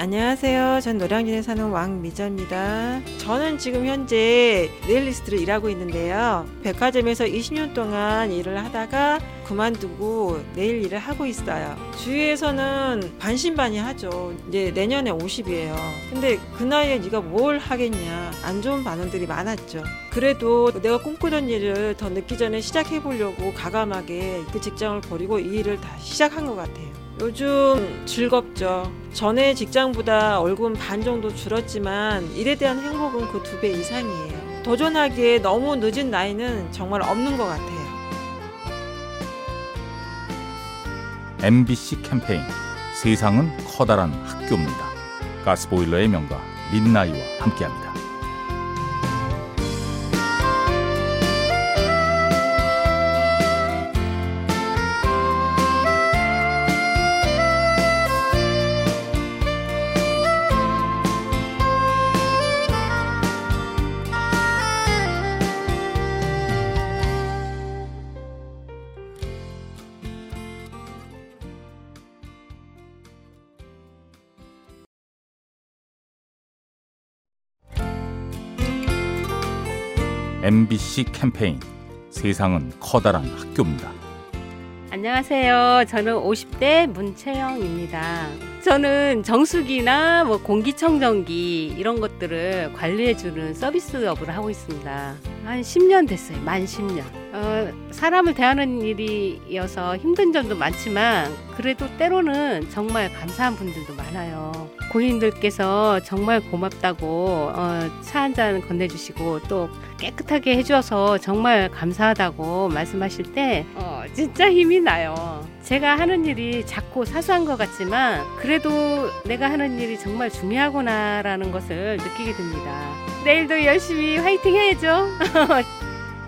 안녕하세요. 전 노량진에 사는 왕미자입니다. 저는 지금 현재 네일리스트로 일하고 있는데요. 백화점에서 20년 동안 일을 하다가 그만두고 네일 일을 하고 있어요. 주위에서는 반신반의하죠. 이제 내년에 50이에요. 근데 그 나이에 네가 뭘 하겠냐. 안 좋은 반응들이 많았죠. 그래도 내가 꿈꾸던 일을 더 늦기 전에 시작해 보려고 가감하게 그 직장을 버리고 이 일을 다시 시작한 것 같아요. 요즘 즐겁죠. 전에 직장보다 월급 반 정도 줄었지만 일에 대한 행복은 그 두 배 이상이에요. 도전하기에 너무 늦은 나이는 정말 없는 것 같아요. MBC 캠페인 세상은 커다란 학교입니다. 가스보일러의 명가 민나이와 함께합니다. MBC 캠페인 세상은 커다란 학교입니다. 안녕하세요. 저는 50대 문채영입니다. 저는 정수기나 뭐 공기청정기 이런 것들을 관리해주는 서비스 업을 하고 있습니다. 한 10년 됐어요. 만 10년. 어, 사람을 대하는 일이어서 힘든 점도 많지만 그래도 때로는 정말 감사한 분들도 많아요. 고객님들께서 정말 고맙다고 어, 차 한 잔 건네주시고 또 깨끗하게 해주어서 정말 감사하다고 말씀하실 때 어, 진짜 힘이 나요. 제가 하는 일이 작고 사소한 것 같지만 그래도 내가 하는 일이 정말 중요하구나라는 것을 느끼게 됩니다. 내일도 열심히 화이팅 해야죠.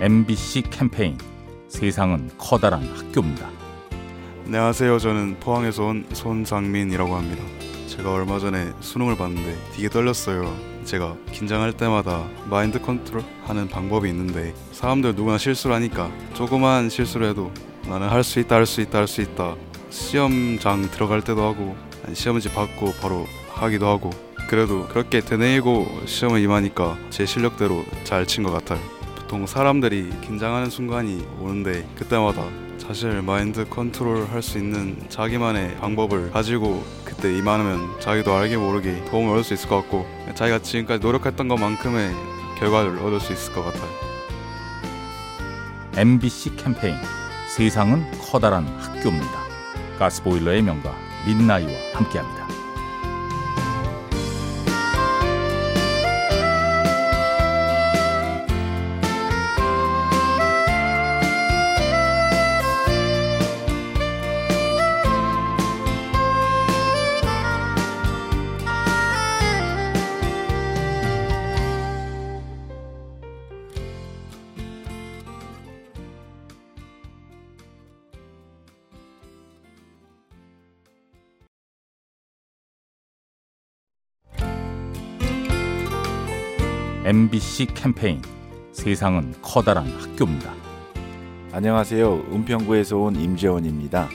MBC 캠페인 세상은 커다란 학교입니다. 안녕하세요. 저는 포항에서 온 손상민이라고 합니다. 제가 얼마 전에 수능을 봤는데 되게 떨렸어요. 제가 긴장할 때마다 마인드 컨트롤 하는 방법이 있는데 사람들 누구나 실수를 하니까 조그만 실수를 해도 나는 할 수 있다 할 수 있다 할 수 있다 시험장 들어갈 때도 하고 시험지 받고 바로 하기도 하고 그래도 그렇게 되뇌이고 시험을 임하니까 제 실력대로 잘 친 것 같아요. 보통 사람들이 긴장하는 순간이 오는데 그때마다 사실 마인드 컨트롤 할 수 있는 자기만의 방법을 가지고 그때 임하면 자기도 알게 모르게 도움을 얻을 수 있을 것 같고 자기가 지금까지 노력했던 것만큼의 결과를 얻을 수 있을 것 같아요. MBC 캠페인 세상은 커다란 학교입니다. 가스보일러의 명가 민나이와 함께합니다. MBC 캠페인 세상은 커다란 학교입니다. 안녕하세요. 은평구에서 온 임재원입니다.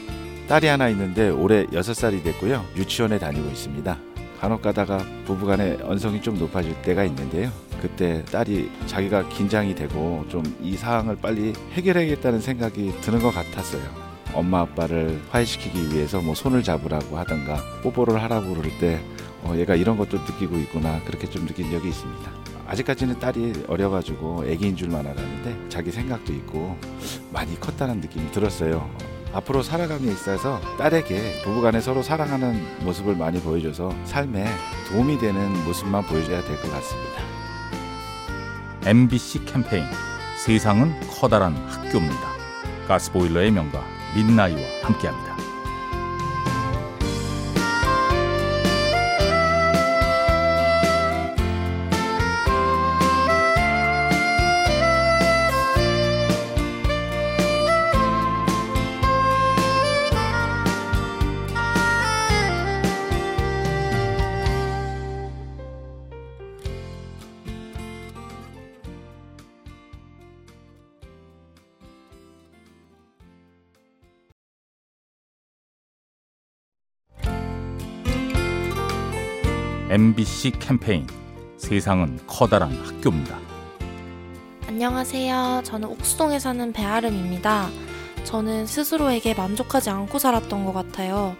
딸이 하나 있는데 올해 6살이 됐고요. 유치원에 다니고 있습니다. 간혹 가다가 부부간의 언성이 좀 높아질 때가 있는데요. 그때 딸이 자기가 긴장이 되고 좀이 사항을 빨리 해결해야겠다는 생각이 드는 것 같았어요. 엄마 아빠를 화해시키기 위해서 뭐 손을 잡으라고 하던가 뽀뽀를 하라고 그럴 때 어, 얘가 이런 것도 느끼고 있구나 그렇게 좀 느낀 적이 있습니다. 아직까지는 딸이 어려가지고 애기인 줄만 알았는데 자기 생각도 있고 많이 컸다는 느낌이 들었어요. 앞으로 살아감에 있어서 딸에게 부부간에 서로 사랑하는 모습을 많이 보여줘서 삶에 도움이 되는 모습만 보여줘야 될 것 같습니다. MBC 캠페인 세상은 커다란 학교입니다. 가스보일러의 명가 민나이와 함께합니다. MBC 캠페인 세상은 커다란 학교입니다. 안녕하세요. 저는 옥수동에 사는 배아름입니다. 저는 스스로에게 만족하지 않고 살았던 것 같아요.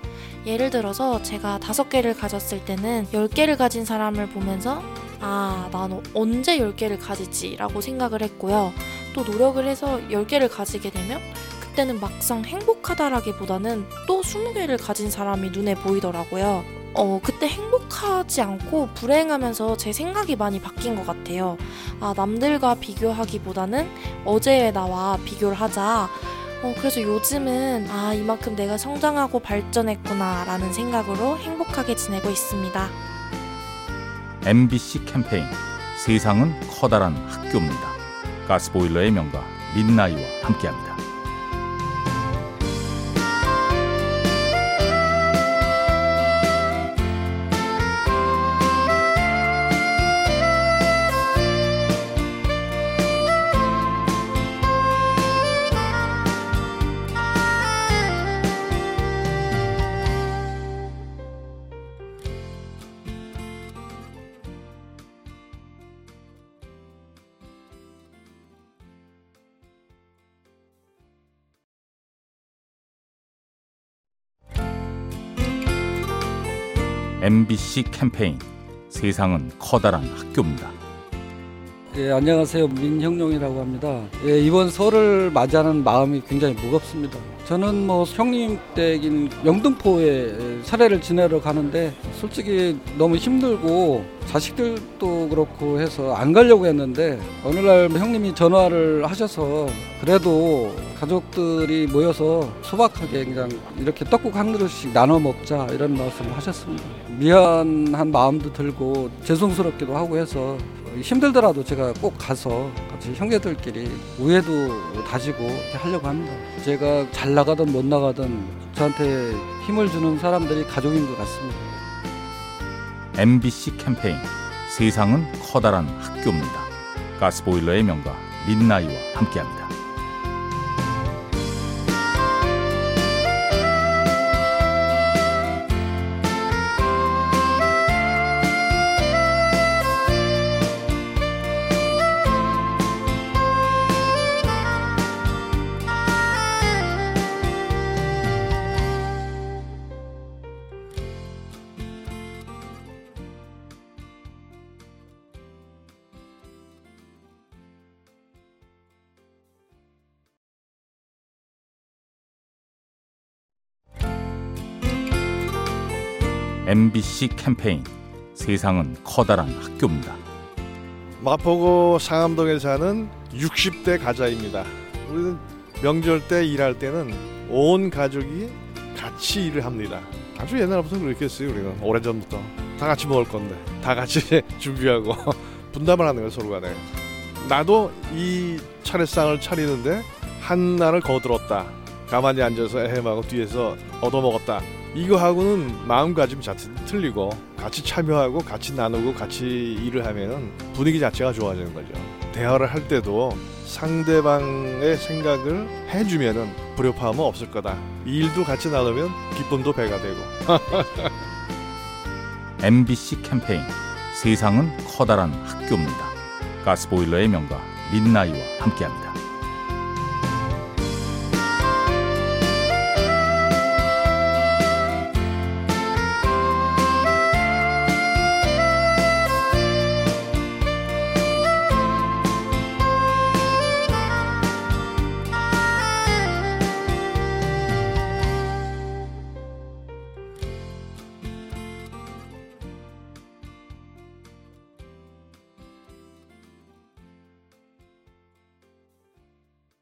예를 들어서 제가 다섯 개를 가졌을 때는 열 개를 가진 사람을 보면서 아, 난 언제 열 개를 가지지? 라고 생각을 했고요. 또 노력을 해서 열 개를 가지게 되면 그때는 막상 행복하다라기보다는 또 스무 개를 가진 사람이 눈에 보이더라고요. 어, 그때 행복하지 않고 불행하면서 제 생각이 많이 바뀐 것 같아요. 아, 남들과 비교하기보다는 어제의 나와 비교를 하자. 어, 그래서 요즘은 아, 이만큼 내가 성장하고 발전했구나 라는 생각으로 행복하게 지내고 있습니다. MBC 캠페인 세상은 커다란 학교입니다. 가스보일러의 명가 민나이와 함께합니다. MBC 캠페인 세상은 커다란 학교입니다. 예, 안녕하세요. 민형룡이라고 합니다. 예, 이번 설을 맞이하는 마음이 굉장히 무겁습니다. 저는 뭐 형님 댁인 영등포에 사례를 지내러 가는데 솔직히 너무 힘들고 자식들도 그렇고 해서 안 가려고 했는데 어느 날 형님이 전화를 하셔서 그래도 가족들이 모여서 소박하게 그냥 이렇게 떡국 한 그릇씩 나눠 먹자 이런 말씀을 하셨습니다. 미안한 마음도 들고 죄송스럽기도 하고 해서 힘들더라도 제가 꼭 가서 같이 형제들끼리 우애도 다지고 하려고 합니다. 제가 잘 나가든 못 나가든 저한테 힘을 주는 사람들이 가족인 것 같습니다. MBC 캠페인 세상은 커다란 학교입니다. 가스보일러의 명가 민나이와 함께합니다. MBC 캠페인 세상은 커다란 학교입니다. 마포구 상암동에 사는 60대 가자입니다. 우리는 명절 때 일할 때는 온 가족이 같이 일을 합니다. 아주 옛날부터 그렇게 했어요. 우리는 오래전부터 다 같이 먹을 건데 다 같이 준비하고 분담을 하는 거예요 서로 간에. 나도 이 차례상을 차리는데 한 날을 거들었다. 가만히 앉아서 해하고 뒤에서 얻어먹었다. 이거하고는 마음가짐 자체도 틀리고 같이 참여하고 같이 나누고 같이 일을 하면 분위기 자체가 좋아지는 거죠. 대화를 할 때도 상대방의 생각을 해주면은 불협화음은 없을 거다. 이 일도 같이 나누면 기쁨도 배가 되고. MBC 캠페인 세상은 커다란 학교입니다. 가스보일러의 명가 민나이와 함께합니다.